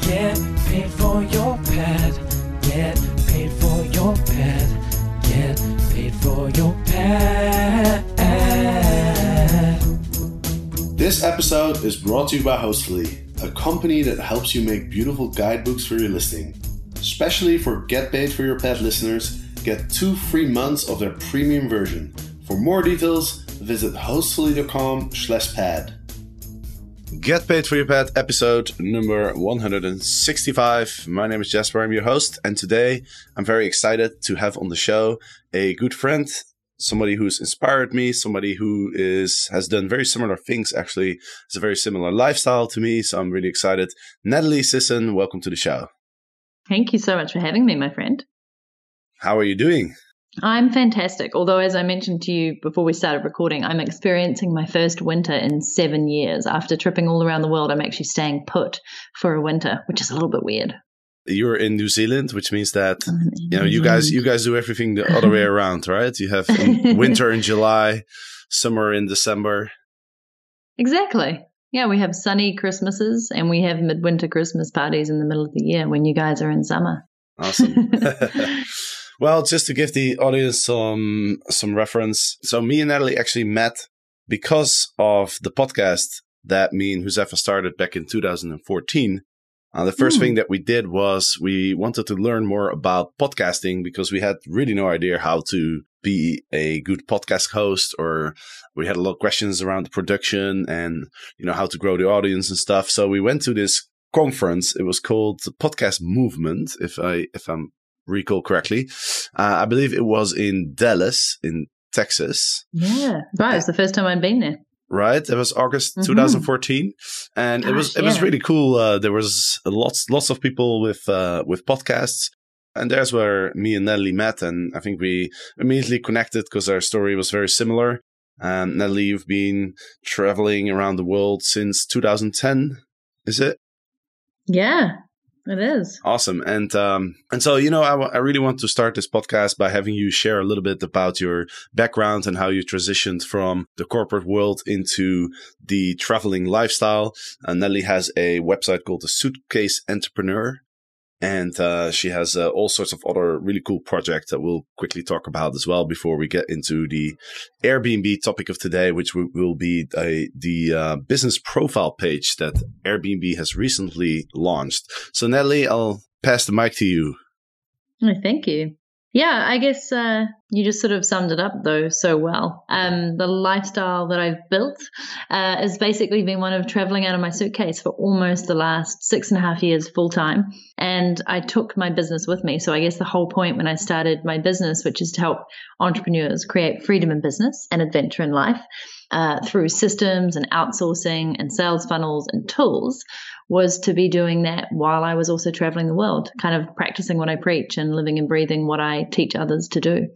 Get paid for your pad. Get paid for your pad. Get paid for your pad. This episode is brought to you by Hostfully, a company that helps you make beautiful guidebooks for your listing. Especially for Get Paid for Your Pad listeners, get two free months of their premium version. For more details, visit hostfully.com slash pad. Get Paid for Your Pad, episode number 165. My name is Jasper, I'm your host, and today I'm very excited to have on the show a good friend, somebody who's inspired me, somebody who is has done very similar things actually. It's a very similar lifestyle to me, so I'm really excited. Natalie Sisson, welcome to the show. Thank you so much for having me, my friend. How are you doing? I'm fantastic. Although, as I mentioned to you before we started recording, I'm experiencing my first winter in seven years. After tripping all around the world, I'm actually staying put for a winter, which is a little bit weird. You're in New Zealand, which means that you know you guys you guys do everything the other way around, right? You have winter in July, summer in December. Exactly. Yeah, we have sunny Christmases and we have midwinter Christmas parties in the middle of the year when you guys are in summer. Awesome. well, just to give the audience some some reference, so me and Natalie actually met because of the podcast that me and Josefa started back in 2014. Uh, the first mm. thing that we did was we wanted to learn more about podcasting because we had really no idea how to be a good podcast host or we had a lot of questions around the production and you know how to grow the audience and stuff so we went to this conference it was called the podcast movement if i if i'm recall correctly uh, i believe it was in dallas in texas yeah right it's the first time i've been there right it was august mm-hmm. 2014 and Gosh, it was it yeah. was really cool uh, there was lots lots of people with uh, with podcasts and there's where me and Natalie met, and I think we immediately connected because our story was very similar. Um, Natalie, you've been traveling around the world since 2010, is it? Yeah, it is. Awesome, and um, and so you know, I, w- I really want to start this podcast by having you share a little bit about your background and how you transitioned from the corporate world into the traveling lifestyle. And Natalie has a website called the Suitcase Entrepreneur, and uh, she has uh, all sorts of other really cool projects that we'll quickly talk about as well before we get into the Airbnb topic of today, which will be a, the uh, business profile page that Airbnb has recently launched. So, Natalie, I'll pass the mic to you. Thank you. Yeah, I guess uh, you just sort of summed it up though so well. Um, the lifestyle that I've built uh, has basically been one of traveling out of my suitcase for almost the last six and a half years full time. And I took my business with me. So I guess the whole point when I started my business, which is to help entrepreneurs create freedom in business and adventure in life, uh, through systems and outsourcing and sales funnels and tools was to be doing that while I was also traveling the world, kind of practicing what I preach and living and breathing what I teach others to do.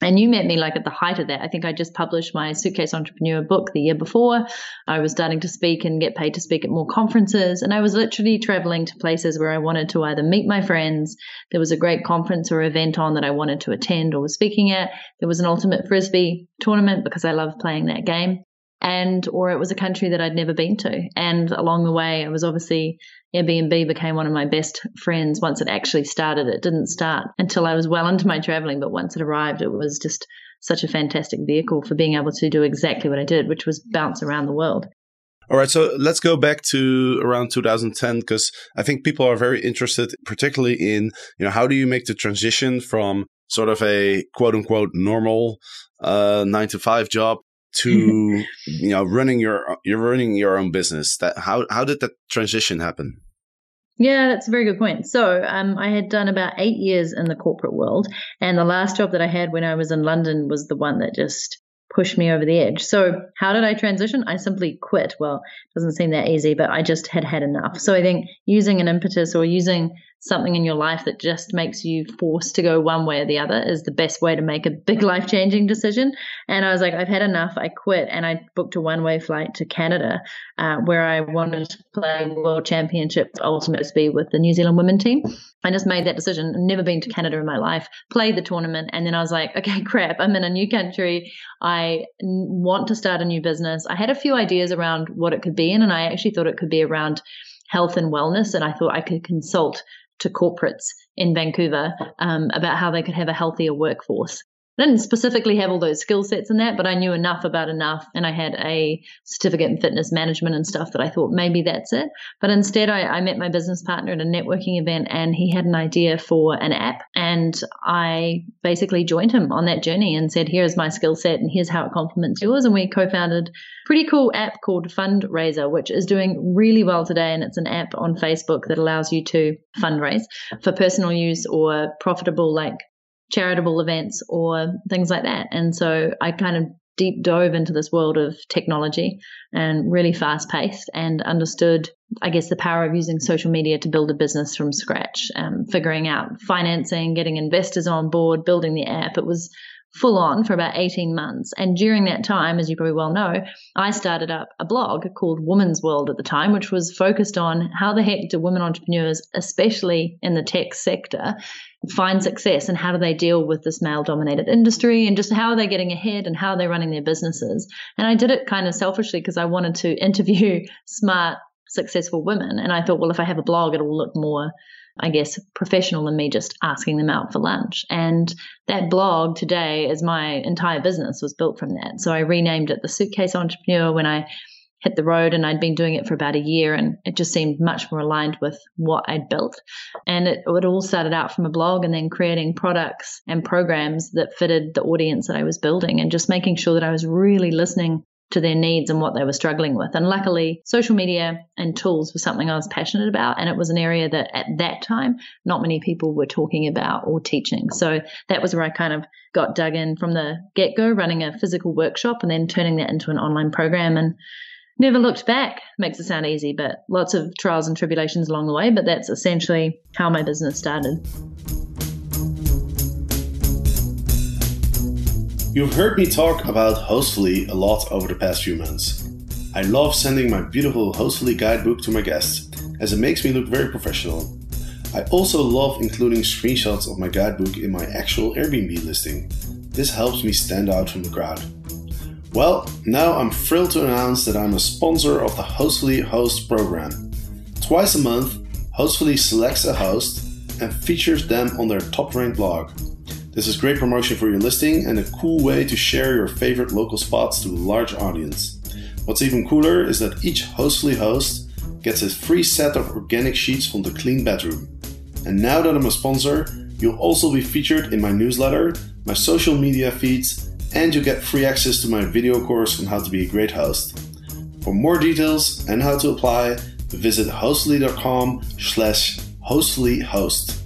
And you met me like at the height of that. I think I just published my Suitcase Entrepreneur book the year before. I was starting to speak and get paid to speak at more conferences. And I was literally traveling to places where I wanted to either meet my friends. There was a great conference or event on that I wanted to attend or was speaking at. There was an ultimate frisbee tournament because I love playing that game and or it was a country that I'd never been to. And along the way, it was obviously Airbnb became one of my best friends once it actually started. It didn't start until I was well into my traveling, but once it arrived, it was just such a fantastic vehicle for being able to do exactly what I did, which was bounce around the world. All right, so let's go back to around 2010 because I think people are very interested, particularly in you know how do you make the transition from sort of a quote unquote normal uh, nine to five job to you know running your you're running your own business that how how did that transition happen yeah, that's a very good point. So, um, I had done about eight years in the corporate world, and the last job that I had when I was in London was the one that just pushed me over the edge. So, how did I transition? I simply quit. Well, it doesn't seem that easy, but I just had had enough. So, I think using an impetus or using something in your life that just makes you forced to go one way or the other is the best way to make a big life changing decision. And I was like, I've had enough. I quit and I booked a one way flight to Canada uh, where I wanted to play World Championship Ultimate Speed with the New Zealand women team. I just made that decision. Never been to Canada in my life, played the tournament, and then I was like, okay, crap, I'm in a new country. I want to start a new business. I had a few ideas around what it could be in, and I actually thought it could be around health and wellness. And I thought I could consult to corporates in Vancouver um, about how they could have a healthier workforce. I didn't specifically have all those skill sets in that, but I knew enough about enough. And I had a certificate in fitness management and stuff that I thought maybe that's it. But instead, I, I met my business partner at a networking event and he had an idea for an app. And I basically joined him on that journey and said, here's my skill set and here's how it complements yours. And we co founded a pretty cool app called FundRazr, which is doing really well today. And it's an app on Facebook that allows you to fundraise for personal use or profitable, like charitable events or things like that. And so I kind of deep dove into this world of technology and really fast paced and understood, I guess, the power of using social media to build a business from scratch, um, figuring out financing, getting investors on board, building the app. It was full on for about 18 months. And during that time, as you probably well know, I started up a blog called Woman's World at the time, which was focused on how the heck do women entrepreneurs, especially in the tech sector, find success and how do they deal with this male dominated industry and just how are they getting ahead and how are they running their businesses. And I did it kind of selfishly because I wanted to interview smart, successful women. And I thought, well, if I have a blog, it'll look more I guess, professional than me just asking them out for lunch. And that blog today, as my entire business was built from that. So I renamed it the Suitcase Entrepreneur when I hit the road and I'd been doing it for about a year and it just seemed much more aligned with what I'd built. And it, it all started out from a blog and then creating products and programs that fitted the audience that I was building and just making sure that I was really listening to their needs and what they were struggling with. And luckily, social media and tools was something I was passionate about. And it was an area that at that time, not many people were talking about or teaching. So that was where I kind of got dug in from the get go, running a physical workshop and then turning that into an online program. And never looked back. Makes it sound easy, but lots of trials and tribulations along the way. But that's essentially how my business started. You've heard me talk about Hostfully a lot over the past few months. I love sending my beautiful Hostfully guidebook to my guests, as it makes me look very professional. I also love including screenshots of my guidebook in my actual Airbnb listing. This helps me stand out from the crowd. Well, now I'm thrilled to announce that I'm a sponsor of the Hostfully Host program. Twice a month, Hostfully selects a host and features them on their top ranked blog. This is great promotion for your listing and a cool way to share your favorite local spots to a large audience. What's even cooler is that each Hostfully host gets a free set of organic sheets from the Clean Bedroom. And now that I'm a sponsor, you'll also be featured in my newsletter, my social media feeds, and you get free access to my video course on how to be a great host. For more details and how to apply, visit hostfully.com slash hostfullyhost.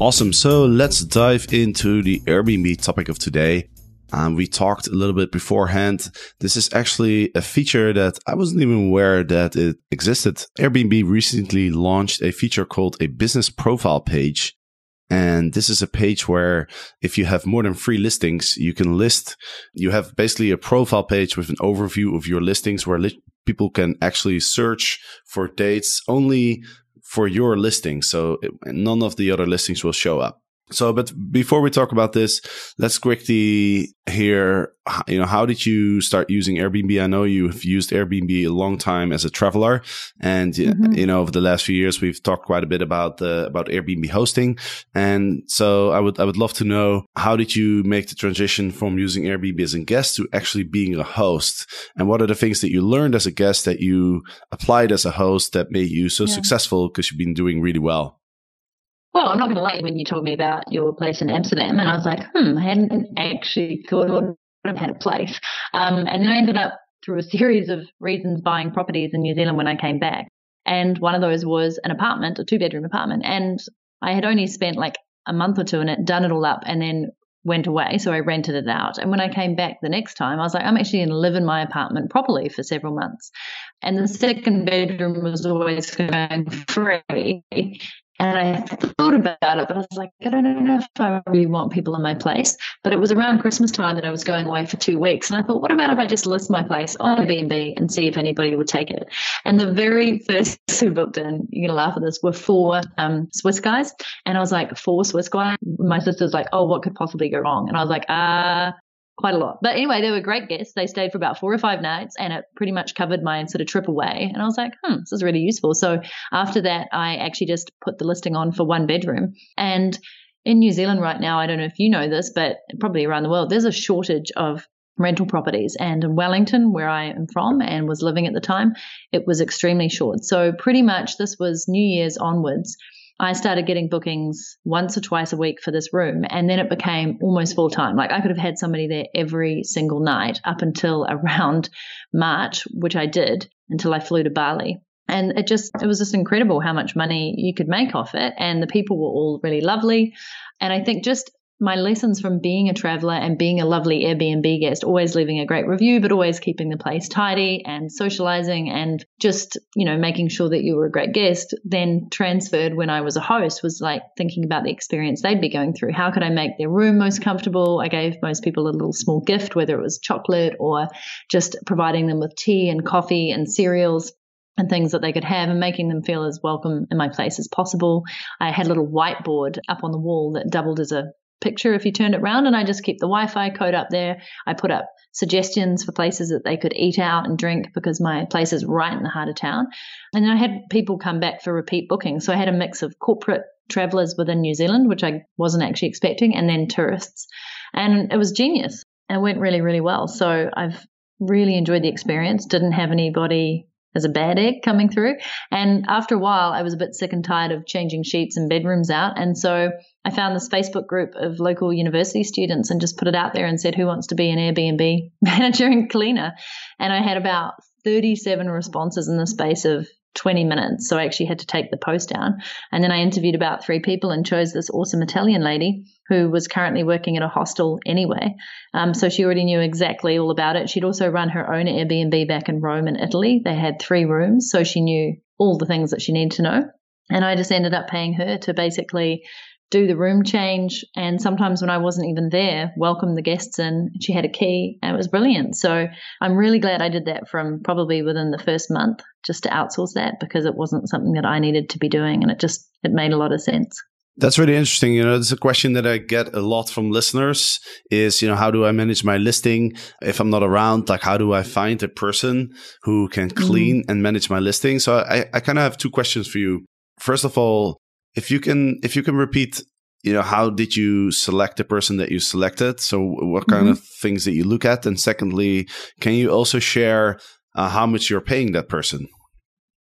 Awesome. So let's dive into the Airbnb topic of today. Um, we talked a little bit beforehand. This is actually a feature that I wasn't even aware that it existed. Airbnb recently launched a feature called a business profile page. And this is a page where if you have more than three listings, you can list, you have basically a profile page with an overview of your listings where li- people can actually search for dates only for your listing. So it, none of the other listings will show up. So, but before we talk about this, let's quickly hear, you know, how did you start using Airbnb? I know you've used Airbnb a long time as a traveler. And, mm-hmm. you know, over the last few years, we've talked quite a bit about the, about Airbnb hosting. And so I would, I would love to know how did you make the transition from using Airbnb as a guest to actually being a host? And what are the things that you learned as a guest that you applied as a host that made you so yeah. successful because you've been doing really well? Well, I'm not going to lie, when you told me about your place in Amsterdam, and I was like, hmm, I hadn't actually thought I had a place. Um, and then I ended up through a series of reasons buying properties in New Zealand when I came back. And one of those was an apartment, a two bedroom apartment. And I had only spent like a month or two in it, done it all up, and then went away. So I rented it out. And when I came back the next time, I was like, I'm actually going to live in my apartment properly for several months. And the second bedroom was always going free. And I thought about it, but I was like, I don't know if I really want people in my place. But it was around Christmas time that I was going away for two weeks. And I thought, what about if I just list my place on Airbnb and see if anybody would take it? And the very first who booked in, you're going to laugh at this, were four um, Swiss guys. And I was like, four Swiss guys? My sister's like, oh, what could possibly go wrong? And I was like, ah, uh, quite a lot. But anyway, they were great guests. They stayed for about four or five nights and it pretty much covered my sort of trip away. And I was like, hmm, this is really useful. So after that, I actually just put the listing on for one bedroom. And in New Zealand right now, I don't know if you know this, but probably around the world, there's a shortage of rental properties. And in Wellington, where I am from and was living at the time, it was extremely short. So pretty much this was New Year's onwards. I started getting bookings once or twice a week for this room, and then it became almost full time. Like I could have had somebody there every single night up until around March, which I did until I flew to Bali. And it just, it was just incredible how much money you could make off it. And the people were all really lovely. And I think just my lessons from being a traveler and being a lovely Airbnb guest, always leaving a great review, but always keeping the place tidy and socializing and just, you know, making sure that you were a great guest, then transferred when I was a host was like thinking about the experience they'd be going through. How could I make their room most comfortable? I gave most people a little small gift, whether it was chocolate or just providing them with tea and coffee and cereals and things that they could have and making them feel as welcome in my place as possible. I had a little whiteboard up on the wall that doubled as a picture if you turned it around and I just keep the Wi-Fi code up there. I put up suggestions for places that they could eat out and drink because my place is right in the heart of town. And I had people come back for repeat bookings. So I had a mix of corporate travelers within New Zealand, which I wasn't actually expecting, and then tourists. And it was genius. It went really, really well. So I've really enjoyed the experience. Didn't have anybody as a bad egg coming through. And after a while, I was a bit sick and tired of changing sheets and bedrooms out. And so I found this Facebook group of local university students and just put it out there and said, Who wants to be an Airbnb manager and cleaner? And I had about 37 responses in the space of 20 minutes. So I actually had to take the post down. And then I interviewed about three people and chose this awesome Italian lady who was currently working at a hostel anyway. Um, so she already knew exactly all about it. She'd also run her own Airbnb back in Rome in Italy. They had three rooms. So she knew all the things that she needed to know. And I just ended up paying her to basically do the room change. And sometimes when I wasn't even there, welcome the guests in. She had a key and it was brilliant. So I'm really glad I did that from probably within the first month just to outsource that because it wasn't something that I needed to be doing. And it just, it made a lot of sense. That's really interesting. You know, it's a question that I get a lot from listeners is, you know, how do I manage my listing if I'm not around? Like, how do I find a person who can mm-hmm. clean mm. and manage my listing? So I, I kind of have two questions for you. First of all, if you can if you can repeat you know how did you select the person that you selected? So what kind mm-hmm. of things that you look at? And secondly can you also share uh, how much you're paying that person?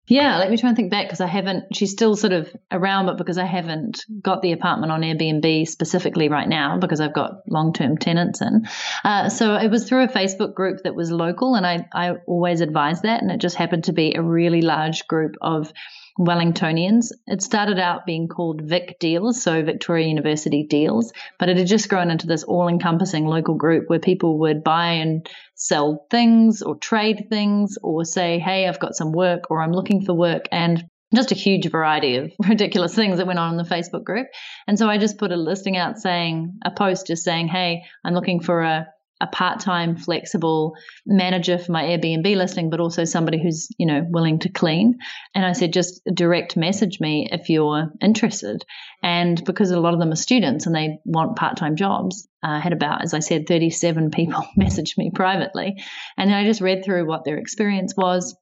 Yeah let me try and think back because i haven't she's still sort of around but because i haven't got the apartment on airbnb specifically right now because i've got long-term tenants in uh, so it was through a facebook group that was local and I, I always advise that and it just happened to be a really large group of Wellingtonians. It started out being called Vic Deals, so Victoria University Deals, but it had just grown into this all encompassing local group where people would buy and sell things or trade things or say, hey, I've got some work or I'm looking for work. And just a huge variety of ridiculous things that went on in the Facebook group. And so I just put a listing out saying, a post just saying, hey, I'm looking for a a part-time flexible manager for my Airbnb listing, but also somebody who's, you know, willing to clean. And I said, just direct message me if you're interested. And because a lot of them are students and they want part-time jobs, I had about, as I said, 37 people message me privately. And I just read through what their experience was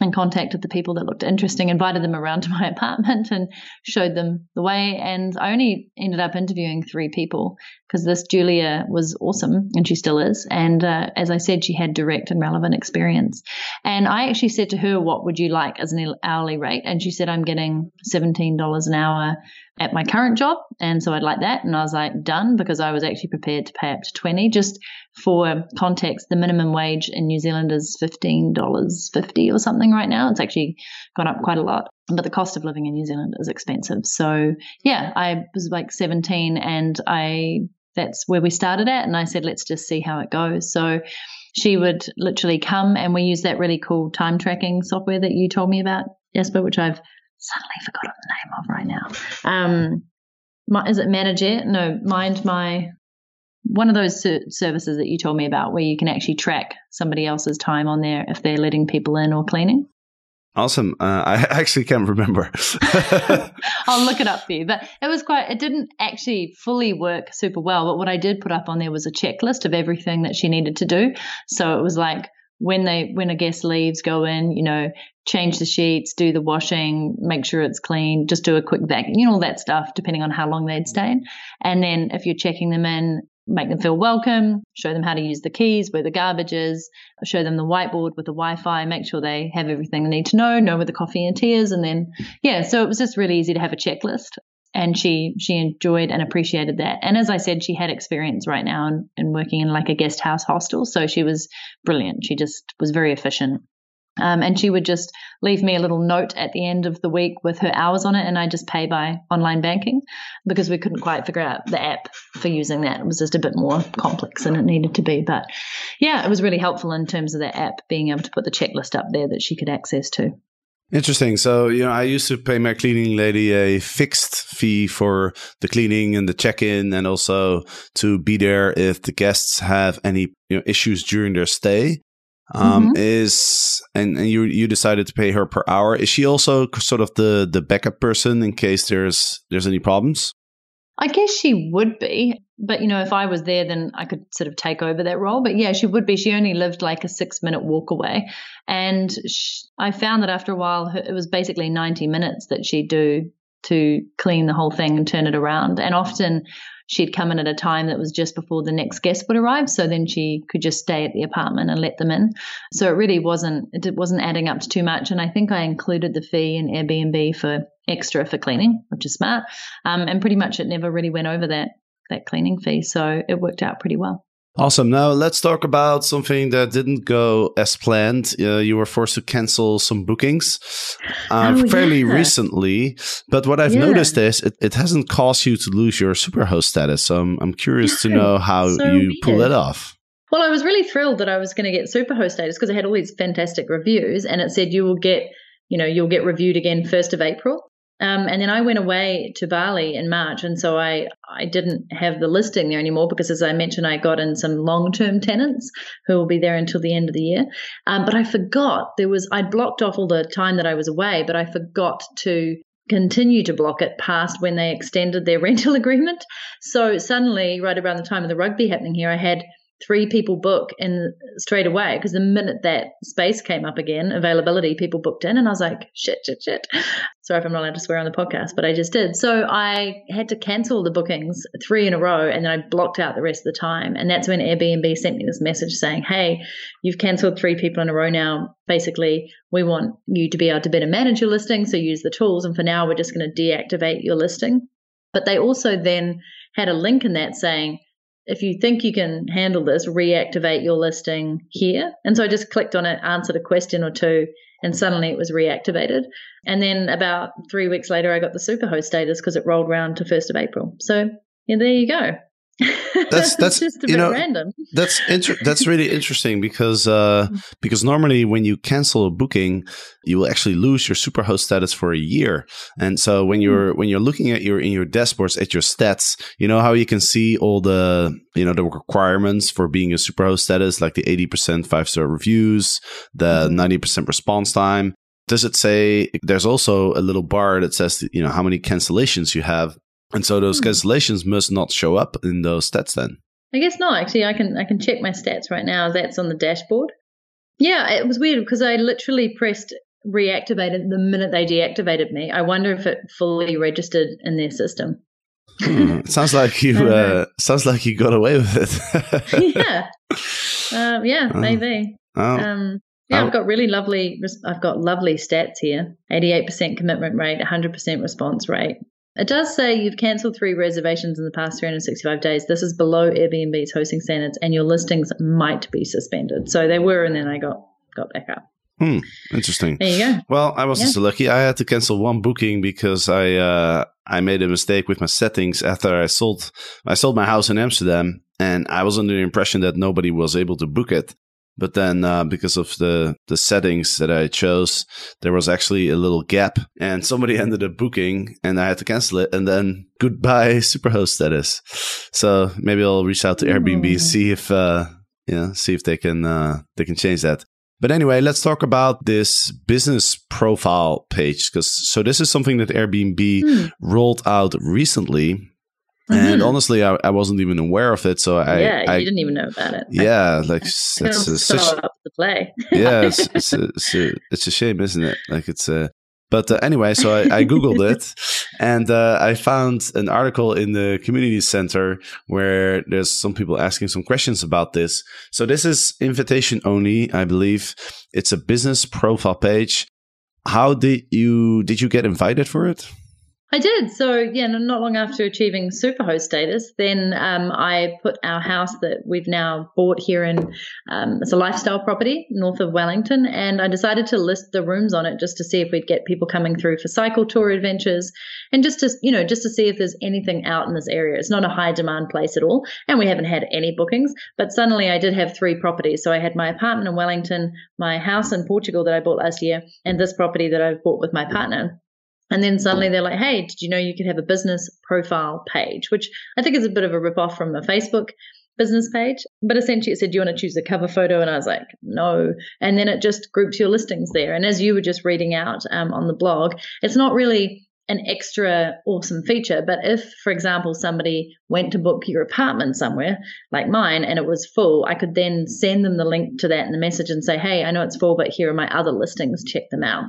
and contacted the people that looked interesting, invited them around to my apartment and showed them the way. And I only ended up interviewing three people because this Julia was awesome and she still is. And uh, as I said, she had direct and relevant experience. And I actually said to her, What would you like as an hourly rate? And she said, I'm getting $17 an hour at my current job. And so I'd like that. And I was like, done, because I was actually prepared to pay up to 20. Just for context, the minimum wage in New Zealand is $15.50 or something right now. It's actually gone up quite a lot. But the cost of living in New Zealand is expensive. So yeah, I was like 17 and I that's where we started at. And I said, let's just see how it goes. So she would literally come and we use that really cool time tracking software that you told me about, Jasper, which I've suddenly forgotten the name of right now. Um, my, is it Manager? No, Mind My. One of those services that you told me about where you can actually track somebody else's time on there if they're letting people in or cleaning. Awesome. Uh, I actually can't remember. I'll look it up for you. But it was quite, it didn't actually fully work super well. But what I did put up on there was a checklist of everything that she needed to do. So it was like when they, when a guest leaves, go in, you know, change the sheets, do the washing, make sure it's clean, just do a quick vacuum, you know, all that stuff, depending on how long they'd stayed. And then if you're checking them in, make them feel welcome, show them how to use the keys, where the garbage is, show them the whiteboard with the Wi-Fi, make sure they have everything they need to know, know where the coffee and tea is, and then yeah, so it was just really easy to have a checklist. And she she enjoyed and appreciated that. And as I said, she had experience right now in, in working in like a guest house hostel, so she was brilliant. She just was very efficient. Um, and she would just leave me a little note at the end of the week with her hours on it, and I just pay by online banking because we couldn't quite figure out the app for using that. It was just a bit more complex than it needed to be. But yeah, it was really helpful in terms of the app being able to put the checklist up there that she could access to. Interesting. So, you know, I used to pay my cleaning lady a fixed fee for the cleaning and the check-in and also to be there if the guests have any you know, issues during their stay um, mm-hmm. is and, and you you decided to pay her per hour. Is she also sort of the the backup person in case there's there's any problems? I guess she would be, but you know, if I was there, then I could sort of take over that role. But yeah, she would be. She only lived like a six minute walk away, and she, I found that after a while, it was basically ninety minutes that she'd do to clean the whole thing and turn it around. And often she'd come in at a time that was just before the next guest would arrive so then she could just stay at the apartment and let them in so it really wasn't it wasn't adding up to too much and i think i included the fee in airbnb for extra for cleaning which is smart um, and pretty much it never really went over that that cleaning fee so it worked out pretty well Awesome. Now let's talk about something that didn't go as planned. Uh, you were forced to cancel some bookings uh, oh, fairly yeah. recently. But what I've yeah. noticed is it, it, hasn't caused you to lose your superhost status. So I'm, I'm curious to know how so you pull it off. Well, I was really thrilled that I was going to get superhost status because I had all these fantastic reviews and it said you will get, you know, you'll get reviewed again 1st of April. Um, and then I went away to Bali in March, and so I I didn't have the listing there anymore because, as I mentioned, I got in some long term tenants who will be there until the end of the year. Um, but I forgot there was I blocked off all the time that I was away, but I forgot to continue to block it past when they extended their rental agreement. So suddenly, right around the time of the rugby happening here, I had three people book and straight away because the minute that space came up again, availability, people booked in, and I was like, shit, shit, shit. Sorry if I'm not allowed to swear on the podcast, but I just did. So I had to cancel the bookings three in a row, and then I blocked out the rest of the time. And that's when Airbnb sent me this message saying, hey, you've cancelled three people in a row now. Basically, we want you to be able to better manage your listing, so use the tools. And for now, we're just going to deactivate your listing. But they also then had a link in that saying, if you think you can handle this, reactivate your listing here. And so I just clicked on it, answered a question or two, and suddenly it was reactivated. And then about three weeks later, I got the superhost status because it rolled around to 1st of April. So yeah, there you go that's that's just a you bit know random. that's inter- that's really interesting because uh, mm. because normally when you cancel a booking, you will actually lose your superhost status for a year. And so when mm. you're when you're looking at your in your dashboards at your stats, you know how you can see all the you know the requirements for being a superhost status, like the eighty percent five star reviews, the mm-hmm. ninety percent response time. Does it say there's also a little bar that says you know how many cancellations you have and so those hmm. cancellations must not show up in those stats then. I guess not. Actually, I can I can check my stats right now. That's on the dashboard. Yeah, it was weird because I literally pressed reactivated the minute they deactivated me. I wonder if it fully registered in their system. hmm. Sounds like you uh, sounds like you got away with it. yeah, um, yeah, oh. maybe. Oh. Um, yeah, oh. I've got really lovely. I've got lovely stats here: eighty-eight percent commitment rate, hundred percent response rate, it does say you've cancelled three reservations in the past 365 days. This is below Airbnb's hosting standards, and your listings might be suspended. So they were, and then I got got back up. Hmm, interesting. There you go. Well, I wasn't Yeah. so lucky. I had to cancel one booking because I uh, I made a mistake with my settings after I sold I sold my house in Amsterdam, and I was under the impression that nobody was able to book it. But then, uh, because of the the settings that I chose, there was actually a little gap, and somebody ended up booking, and I had to cancel it. And then goodbye Superhost status. So maybe I'll reach out to Airbnb Oh. see if uh, you know see if they can uh, they can change that. But anyway, let's talk about this business profile page because so this is something that Airbnb Hmm. rolled out recently, and Mhm. honestly, I, I wasn't even aware of it. So I, yeah, I you didn't even know about it. yeah, like that's uh, such up to play. yeah, it's, it's, a, it's, a, it's a shame, isn't it? Like it's a. But uh, anyway, so I, I googled it, and uh, I found an article in the community center where there's some people asking some questions about this. So this is invitation only, I believe. It's a business profile page. How did you did you get invited for it? I did. So, yeah, not long after achieving superhost status, then um, I put our house that we've now bought here in, um, it's a lifestyle property north of Wellington, and I decided to list the rooms on it just to see if we'd get people coming through for cycle tour adventures and just to, you know, just to see if there's anything out in this area. It's not a high demand place at all, and we haven't had any bookings, but suddenly I did have three properties. So I had my apartment in Wellington, my house in Portugal that I bought last year, and this property that I've bought with my partner. And then suddenly they're like, hey, did you know you could have a business profile page? Which I think is a bit of a ripoff from a Facebook business page. But essentially it said, do you want to choose a cover photo? And I was like, no. And then it just grouped your listings there. And as you were just reading out um, on the blog, it's not really an extra awesome feature. But if, for example, somebody went to book your apartment somewhere like mine and it was full, I could then send them the link to that in the message and say, hey, I know it's full, but here are my other listings. Check them out.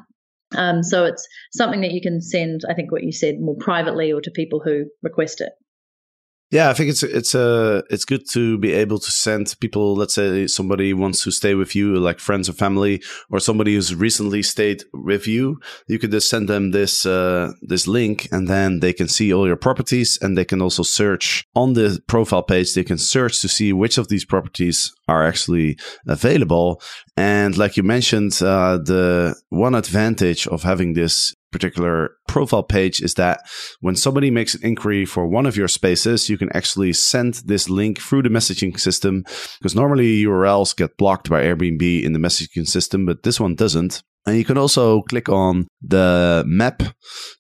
Um, so it's something that you can send, I think what you said, more privately or to people who request it. Yeah, I think it's it's uh, it's good to be able to send people. Let's say somebody wants to stay with you, like friends or family, or somebody who's recently stayed with you. You could just send them this uh, this link, and then they can see all your properties, and they can also search on the profile page. They can search to see which of these properties are actually available. And like you mentioned, uh, the one advantage of having this particular profile page is that when somebody makes an inquiry for one of your spaces, you can actually send this link through the messaging system because normally URLs get blocked by Airbnb in the messaging system, but this one doesn't. And you can also click on the map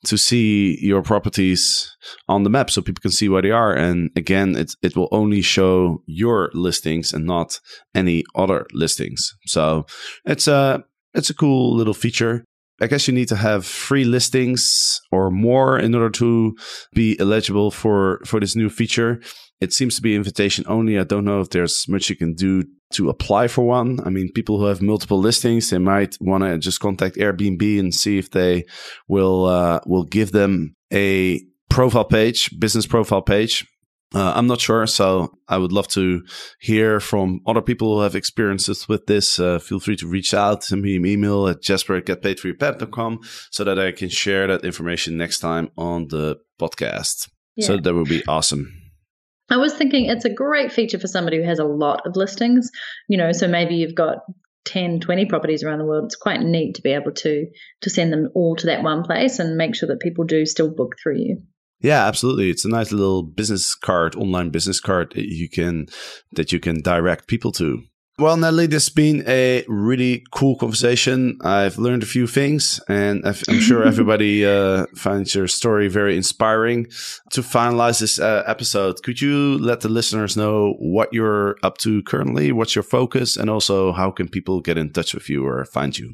to see your properties on the map so people can see where they are. And again, it, it will only show your listings and not any other listings. So it's a, it's a cool little feature. I guess you need to have three listings or more in order to be eligible for, for this new feature. It seems to be invitation only. I don't know if there's much you can do to apply for one. I mean, people who have multiple listings, they might want to just contact Airbnb and see if they will uh, will give them a profile page, business profile page. Uh, I'm not sure, so I would love to hear from other people who have experiences with this. Uh, feel free to reach out, send me an email at jasper at getpaidforyourpad.com so that I can share that information next time on the podcast. Yeah. So that would be awesome. I was thinking it's a great feature for somebody who has a lot of listings, you know, so maybe you've got 10, 20 properties around the world. It's quite neat to be able to to send them all to that one place and make sure that people do still book through you. Yeah, absolutely. It's a nice little business card, online business card that you can that you can direct people to. Well, Natalie, this has been a really cool conversation. I've learned a few things, and I'm sure everybody uh, finds your story very inspiring. To finalize this uh, episode, could you let the listeners know what you're up to currently? What's your focus? And also, how can people get in touch with you or find you?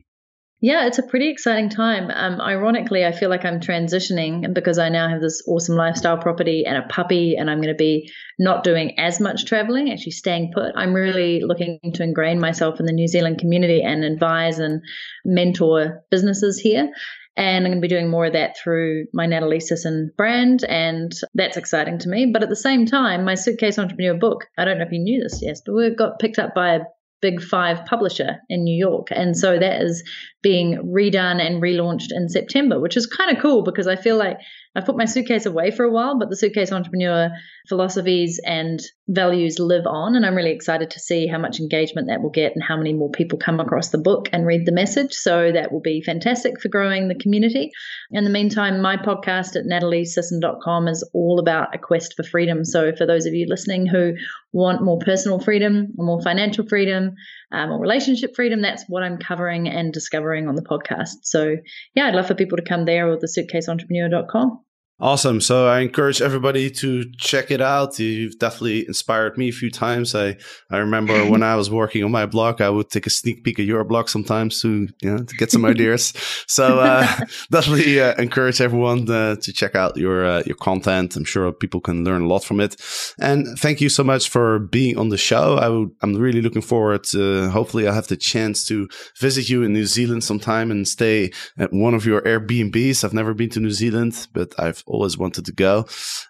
Yeah, it's a pretty exciting time. Um, ironically, I feel like I'm transitioning because I now have this awesome lifestyle property and a puppy, and I'm going to be not doing as much traveling, actually staying put. I'm really looking to ingrain myself in the New Zealand community and advise and mentor businesses here. And I'm going to be doing more of that through my Natalie Sisson brand. And that's exciting to me. But at the same time, my Suitcase Entrepreneur book, I don't know if you knew this, yes, but we got picked up by a big five publisher in New York. And so that is being redone and relaunched in September, which is kind of cool because I feel like I've put my suitcase away for a while, but the suitcase entrepreneur philosophies and values live on. And I'm really excited to see how much engagement that will get and how many more people come across the book and read the message. So that will be fantastic for growing the community. In the meantime, my podcast at nataliesisson.com is all about a quest for freedom. So for those of you listening who want more personal freedom, or more financial freedom, um, or relationship freedom, that's what I'm covering and discovering on the podcast. So yeah, I'd love for people to come there or the suitcaseentrepreneur.com. Awesome. So I encourage everybody to check it out. You've definitely inspired me a few times. I, I remember when I was working on my blog, I would take a sneak peek at your blog sometimes to, you know, to get some ideas. So, uh, definitely uh, encourage everyone uh, to check out your, uh, your content. I'm sure people can learn a lot from it. And thank you so much for being on the show. I would, I'm really looking forward to, hopefully I'll have the chance to visit you in New Zealand sometime and stay at one of your Airbnbs. I've never been to New Zealand, but I've always wanted to go.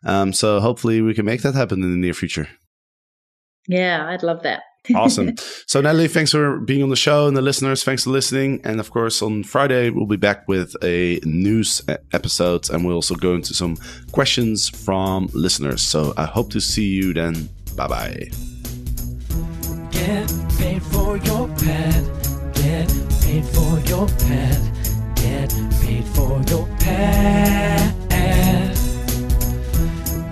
Um, so hopefully we can make that happen in the near future. Yeah, I'd love that. awesome. So, Natalie, thanks for being on the show, and the listeners, thanks for listening. And of course, on Friday, we'll be back with a news episode, and we'll also go into some questions from listeners. So, I hope to see you then. Bye bye. Get paid for your pad. Get paid for your pad. Get paid for your pad.